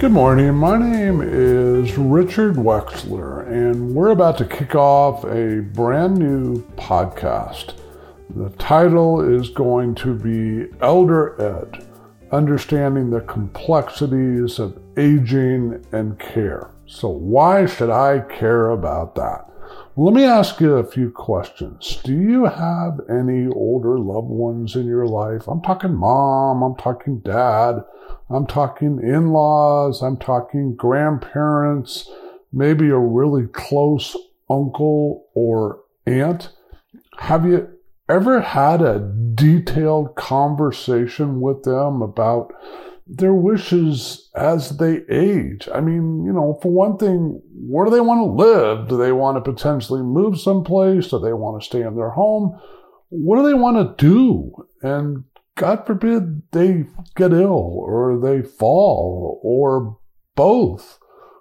Good morning. My name is Richard Wexler, and we're about to kick off a brand new podcast. The title is going to be Elder Ed Understanding the Complexities of Aging and Care. So, why should I care about that? Let me ask you a few questions. Do you have any older loved ones in your life? I'm talking mom, I'm talking dad, I'm talking in laws, I'm talking grandparents, maybe a really close uncle or aunt. Have you ever had a detailed conversation with them about their wishes as they age. I mean, you know, for one thing, where do they want to live? Do they want to potentially move someplace? Do they want to stay in their home? What do they want to do? And God forbid they get ill or they fall or both.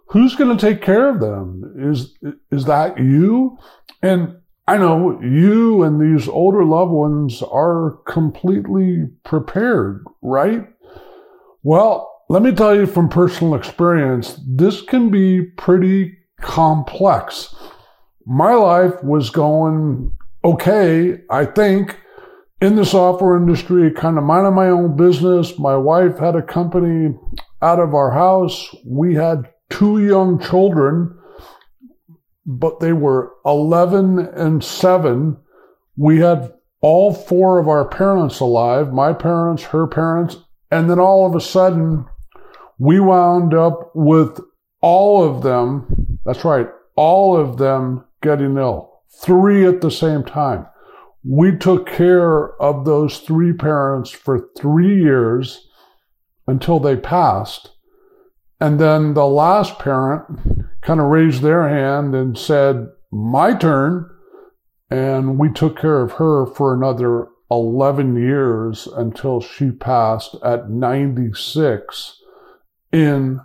Who's going to take care of them? Is, is that you? And I know you and these older loved ones are completely prepared, right? Well, let me tell you from personal experience, this can be pretty complex. My life was going okay, I think, in the software industry, kind of minding my own business. My wife had a company out of our house. We had two young children, but they were 11 and 7. We had all four of our parents alive my parents, her parents, and then all of a sudden, we wound up with all of them, that's right, all of them getting ill, three at the same time. We took care of those three parents for three years until they passed. And then the last parent kind of raised their hand and said, My turn. And we took care of her for another 11 years until she passed at 96 in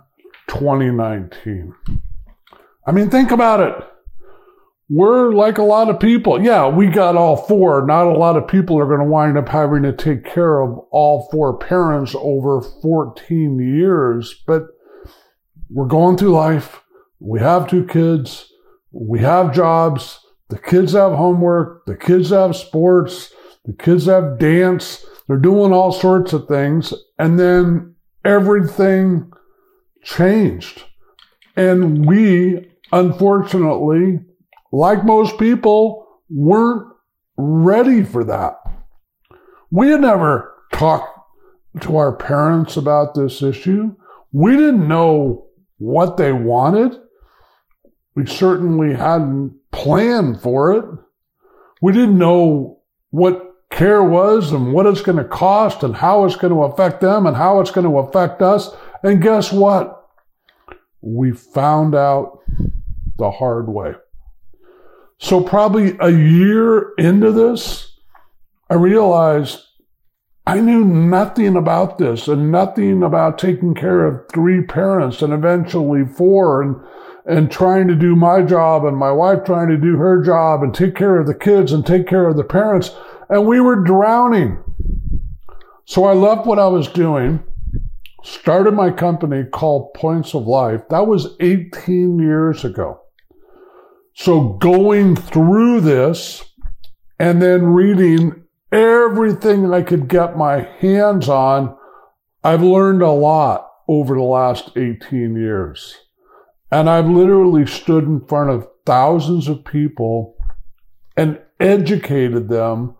2019. I mean, think about it. We're like a lot of people. Yeah, we got all four. Not a lot of people are going to wind up having to take care of all four parents over 14 years, but we're going through life. We have two kids. We have jobs. The kids have homework. The kids have sports the kids have dance. They're doing all sorts of things. And then everything changed. And we, unfortunately, like most people, weren't ready for that. We had never talked to our parents about this issue. We didn't know what they wanted. We certainly hadn't planned for it. We didn't know what care was and what it's going to cost and how it's going to affect them and how it's going to affect us. And guess what? We found out the hard way. So, probably a year into this, I realized I knew nothing about this and nothing about taking care of three parents and eventually four and, and trying to do my job and my wife trying to do her job and take care of the kids and take care of the parents and we were drowning. So I left what I was doing, started my company called Points of Life. That was 18 years ago. So going through this and then reading everything I could get my hands on, I've learned a lot over the last 18 years. And I've literally stood in front of thousands of people and educated them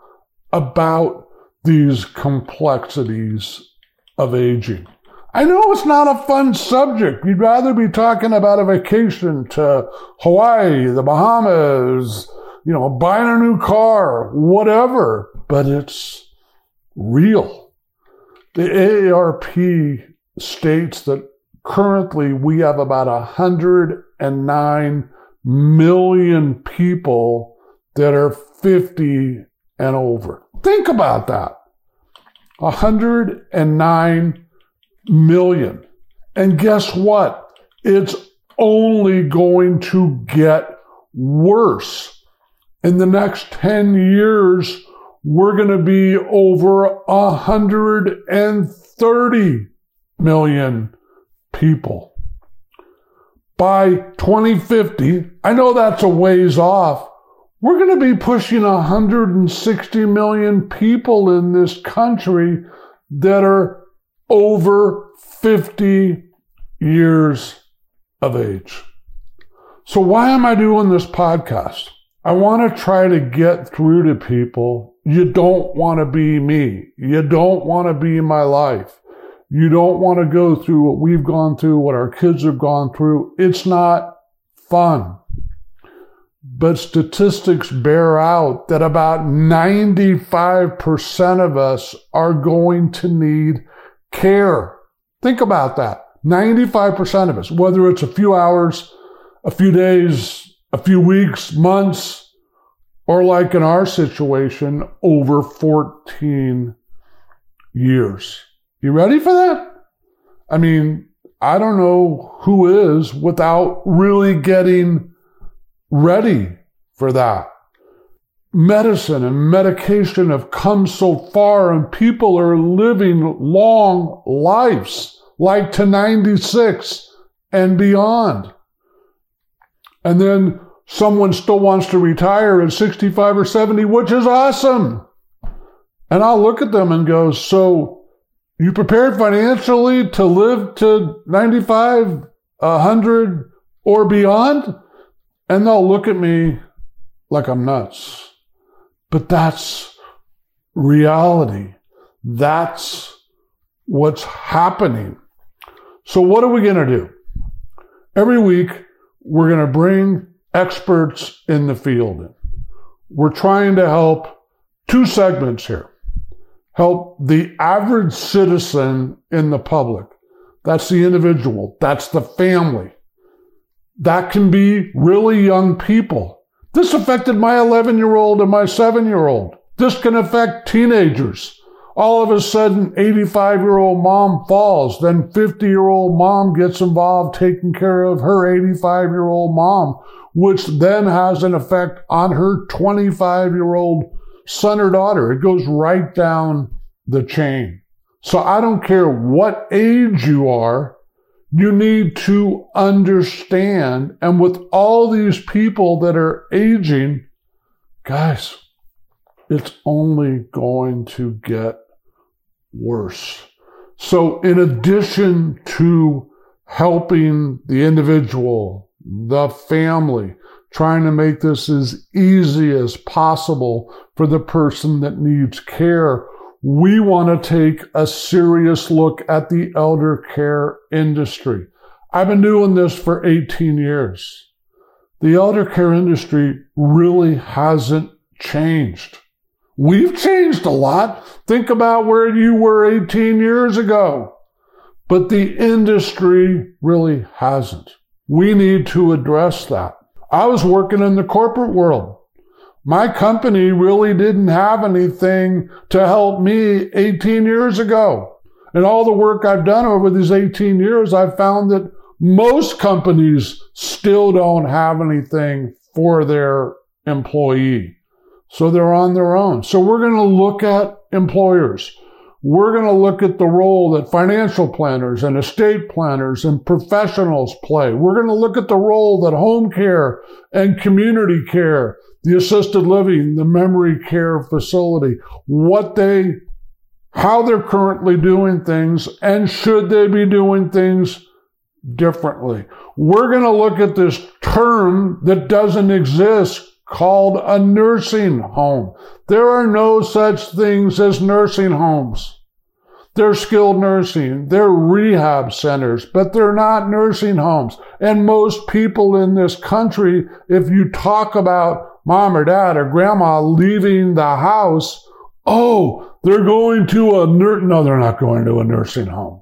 about these complexities of aging. I know it's not a fun subject. You'd rather be talking about a vacation to Hawaii, the Bahamas, you know, buying a new car, whatever, but it's real. The AARP states that currently we have about 109 million people that are 50 and over. Think about that. 109 million. And guess what? It's only going to get worse. In the next 10 years, we're going to be over 130 million people. By 2050, I know that's a ways off. We're going to be pushing 160 million people in this country that are over 50 years of age. So why am I doing this podcast? I want to try to get through to people. You don't want to be me. You don't want to be my life. You don't want to go through what we've gone through, what our kids have gone through. It's not fun. But statistics bear out that about 95% of us are going to need care. Think about that. 95% of us, whether it's a few hours, a few days, a few weeks, months, or like in our situation, over 14 years. You ready for that? I mean, I don't know who is without really getting ready for that. Medicine and medication have come so far and people are living long lives, like to 96 and beyond and then someone still wants to retire at 65 or 70, which is awesome. And I'll look at them and go, so you prepared financially to live to 95, 100 or beyond? And they'll look at me like I'm nuts. But that's reality. That's what's happening. So what are we going to do? Every week, we're going to bring experts in the field. We're trying to help two segments here. Help the average citizen in the public. That's the individual. That's the family. That can be really young people. This affected my 11 year old and my seven year old. This can affect teenagers all of a sudden 85 year old mom falls then 50 year old mom gets involved taking care of her 85 year old mom which then has an effect on her 25 year old son or daughter it goes right down the chain so i don't care what age you are you need to understand and with all these people that are aging guys it's only going to get worse. So in addition to helping the individual, the family, trying to make this as easy as possible for the person that needs care, we want to take a serious look at the elder care industry. I've been doing this for 18 years. The elder care industry really hasn't changed. We've changed a lot. Think about where you were 18 years ago. But the industry really hasn't. We need to address that. I was working in the corporate world. My company really didn't have anything to help me 18 years ago. And all the work I've done over these 18 years, I've found that most companies still don't have anything for their employee. So they're on their own. So we're going to look at employers. We're going to look at the role that financial planners and estate planners and professionals play. We're going to look at the role that home care and community care, the assisted living, the memory care facility, what they, how they're currently doing things and should they be doing things differently. We're going to look at this term that doesn't exist called a nursing home. There are no such things as nursing homes. They're skilled nursing. They're rehab centers, but they're not nursing homes. And most people in this country, if you talk about mom or dad or grandma leaving the house, oh, they're going to a nur- no, they're not going to a nursing home.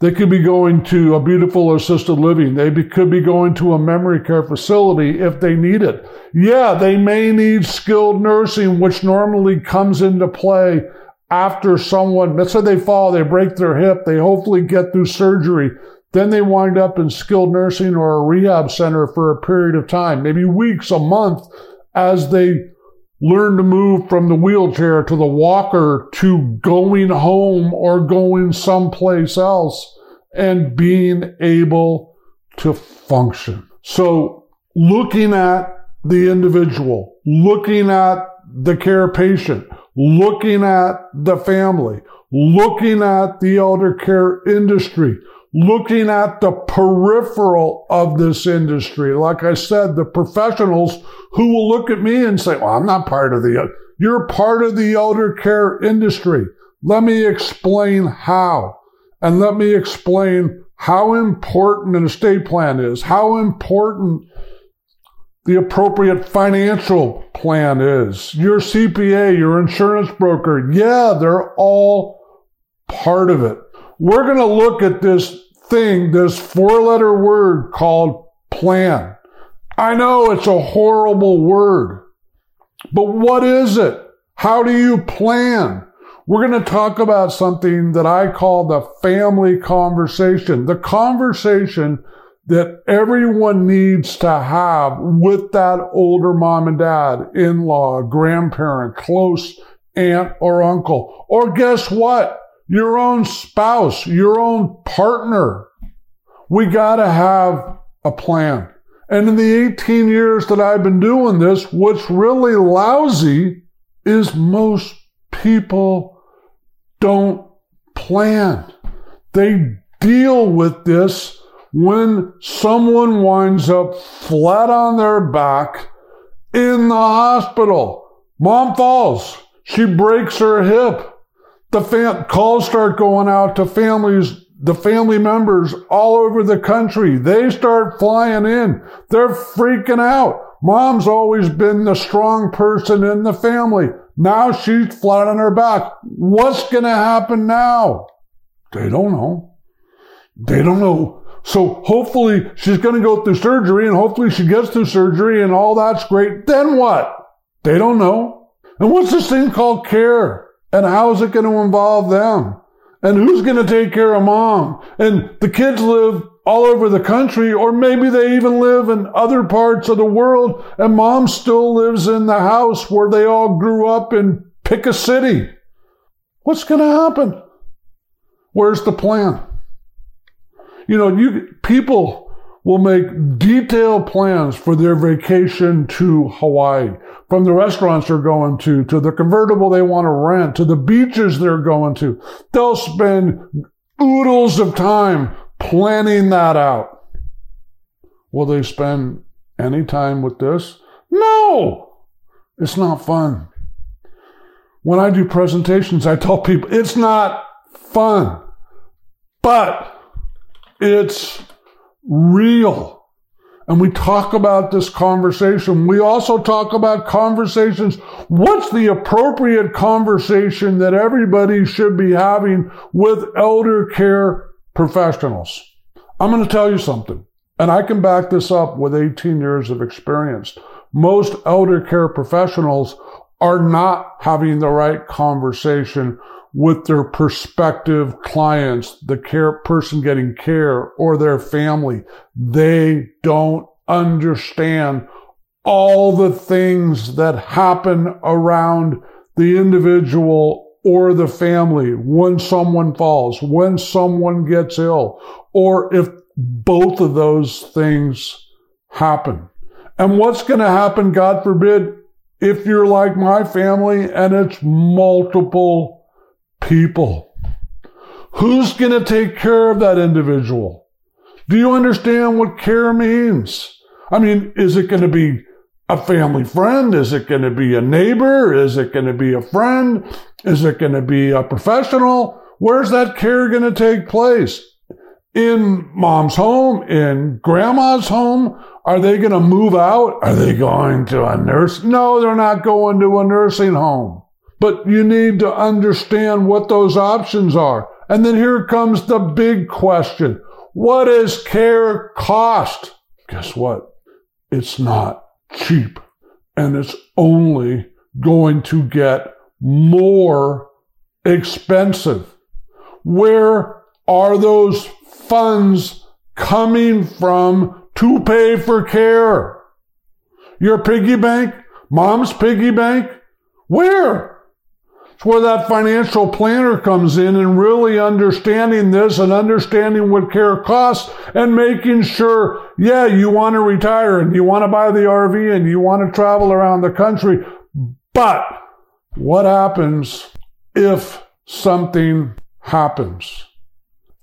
They could be going to a beautiful assisted living. They be, could be going to a memory care facility if they need it. Yeah, they may need skilled nursing, which normally comes into play after someone, let's say they fall, they break their hip, they hopefully get through surgery. Then they wind up in skilled nursing or a rehab center for a period of time, maybe weeks, a month, as they learn to move from the wheelchair to the walker to going home or going someplace else. and being able to function. So looking at the individual, looking at the care patient, looking at the family, looking at the elder care industry, looking at the peripheral of this industry. Like I said, the professionals who will look at me and say, well, I'm not part of the, you're part of the elder care industry. Let me explain how. And let me explain how important an estate plan is, how important the appropriate financial plan is, your CPA, your insurance broker. Yeah, they're all part of it. We're going to look at this thing, this four letter word called plan. I know it's a horrible word, but what is it? How do you plan? We're going to talk about something that I call the family conversation, the conversation that everyone needs to have with that older mom and dad, in-law, grandparent, close aunt or uncle. Or guess what? Your own spouse, your own partner. We got to have a plan. And in the 18 years that I've been doing this, what's really lousy is most people don't plan. They deal with this when someone winds up flat on their back in the hospital. Mom falls. She breaks her hip. The fam- calls start going out to families, the family members all over the country. They start flying in. They're freaking out. Mom's always been the strong person in the family. Now she's flat on her back. What's going to happen now? They don't know. They don't know. So hopefully she's going to go through surgery and hopefully she gets through surgery and all that's great. Then what? They don't know. And what's this thing called care? And how is it going to involve them? And who's going to take care of mom? And the kids live all over the country, or maybe they even live in other parts of the world, and mom still lives in the house where they all grew up in pick a city. What's going to happen? Where's the plan? You know, you people will make detailed plans for their vacation to Hawaii, from the restaurants they're going to, to the convertible they want to rent, to the beaches they're going to. They'll spend oodles of time planning that out. Will they spend any time with this? No! It's not fun. When I do presentations, I tell people it's not fun, but it's real. And we talk about this conversation. We also talk about conversations. What's the appropriate conversation that everybody should be having with elder care professionals. I'm going to tell you something, and I can back this up with 18 years of experience. Most elder care professionals are not having the right conversation with their prospective clients, the care person getting care or their family. They don't understand all the things that happen around the individual or the family when someone falls, when someone gets ill, or if both of those things happen. And what's going to happen, God forbid, if you're like my family and it's multiple people? Who's going to take care of that individual? Do you understand what care means? I mean, is it going to be a family friend? Is it going to be a neighbor? Is it going to be a friend? Is it going to be a professional? Where's that care going to take place? In mom's home? In grandma's home? Are they going to move out? Are they going to a nurse? No, they're not going to a nursing home. But you need to understand what those options are. And then here comes the big question. What does care cost? Guess what? It's not cheap and it's only going to get more expensive. Where are those funds coming from to pay for care? Your piggy bank? Mom's piggy bank? Where? It's where that financial planner comes in and really understanding this and understanding what care costs and making sure, yeah, you want to retire and you want to buy the RV and you want to travel around the country. But what happens if something happens?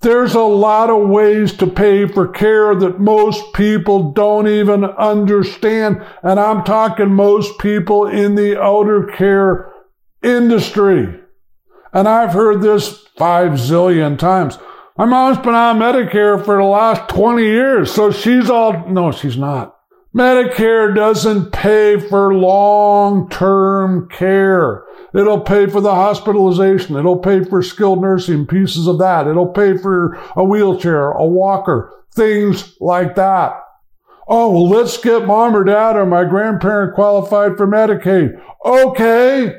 There's a lot of ways to pay for care that most people don't even understand. And I'm talking most people in the elder care industry. And I've heard this five zillion times. My mom's been on Medicare for the last 20 years, so she's all, no, she's not. Medicare doesn't pay for long-term care. It'll pay for the hospitalization. It'll pay for skilled nursing, pieces of that. It'll pay for a wheelchair, a walker, things like that. Oh, well, let's get mom or dad or my grandparent qualified for Medicaid. Okay.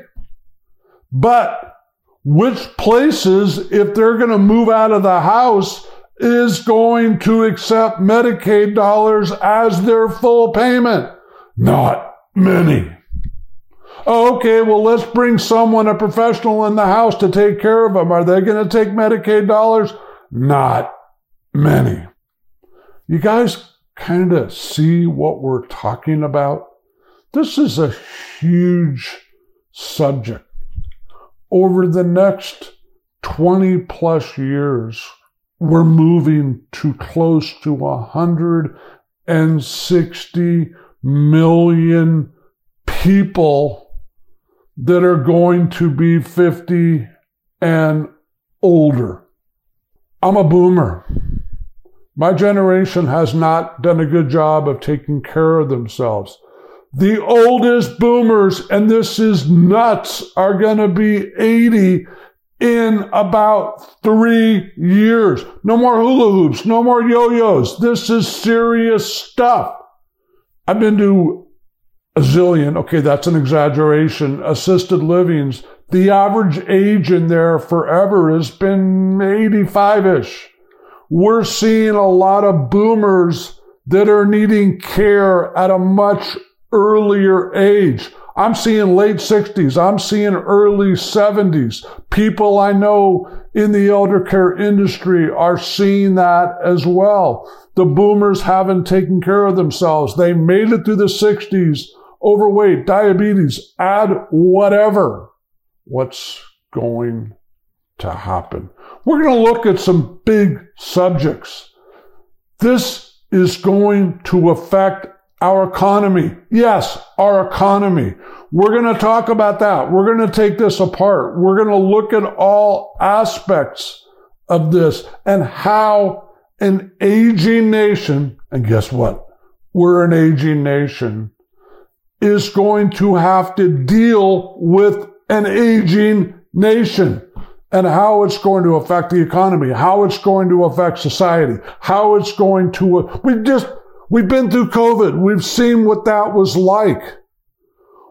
But which places, if they're going to move out of the house, is going to accept Medicaid dollars as their full payment? Not many. Okay, well, let's bring someone, a professional in the house to take care of them. Are they going to take Medicaid dollars? Not many. You guys kind of see what we're talking about? This is a huge subject. Over the next 20 plus years, we're moving to close to 160 million people that are going to be 50 and older. I'm a boomer. My generation has not done a good job of taking care of themselves. The oldest boomers, and this is nuts, are going to be 80 in about three years. No more hula hoops, no more yo-yos. This is serious stuff. I've been to a zillion. Okay, that's an exaggeration. Assisted livings. The average age in there forever has been 85 ish. We're seeing a lot of boomers that are needing care at a much earlier age. I'm seeing late 60s. I'm seeing early 70s. People I know in the elder care industry are seeing that as well. The boomers haven't taken care of themselves. They made it through the 60s overweight, diabetes, add whatever. What's going to happen? We're going to look at some big subjects. This is going to affect our economy. Yes, our economy. We're going to talk about that. We're going to take this apart. We're going to look at all aspects of this and how an aging nation, and guess what? We're an aging nation is going to have to deal with an aging nation and how it's going to affect the economy, how it's going to affect society, how it's going to, we just, we've been through COVID. We've seen what that was like.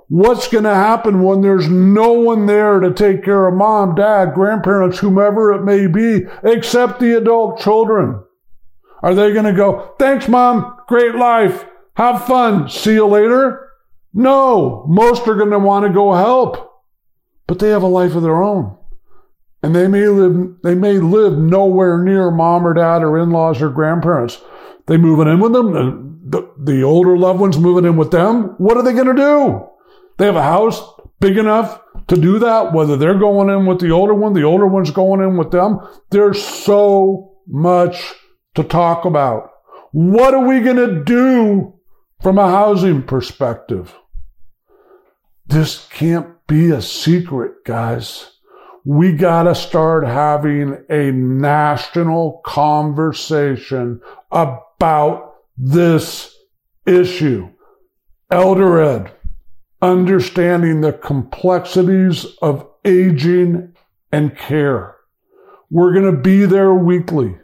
What's going to happen when there's no one there to take care of mom, dad, grandparents, whomever it may be, except the adult children? Are they going to go, thanks mom, great life, have fun, see you later? No, most are going to want to go help, but they have a life of their own. And they may live, they may live nowhere near mom or dad or in-laws or grandparents. They moving in with them. The, the older loved ones moving in with them. What are they going to do? They have a house big enough to do that, whether they're going in with the older one, the older one's going in with them. There's so much to talk about. What are we going to do from a housing perspective? This can't be a secret, guys. We gotta start having a national conversation about this issue. Elder Ed, understanding the complexities of aging and care. We're going to be there weekly.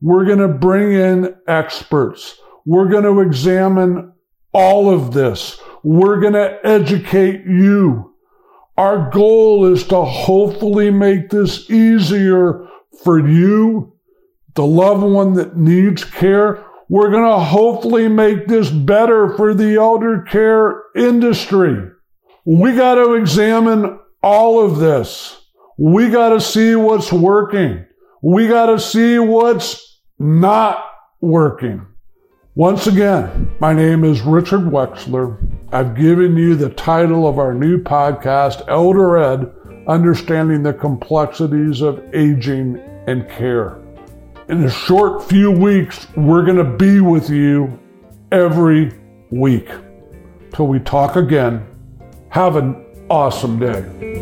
We're going to bring in experts. We're going to examine all of this. We're going to educate you. Our goal is to hopefully make this easier for you, the loved one that needs care. We're going to hopefully make this better for the elder care industry. We got to examine all of this. We got to see what's working. We got to see what's not working. Once again, my name is Richard Wexler. I've given you the title of our new podcast, Elder Ed Understanding the Complexities of Aging and Care. In a short few weeks, we're going to be with you every week. Till we talk again, have an awesome day.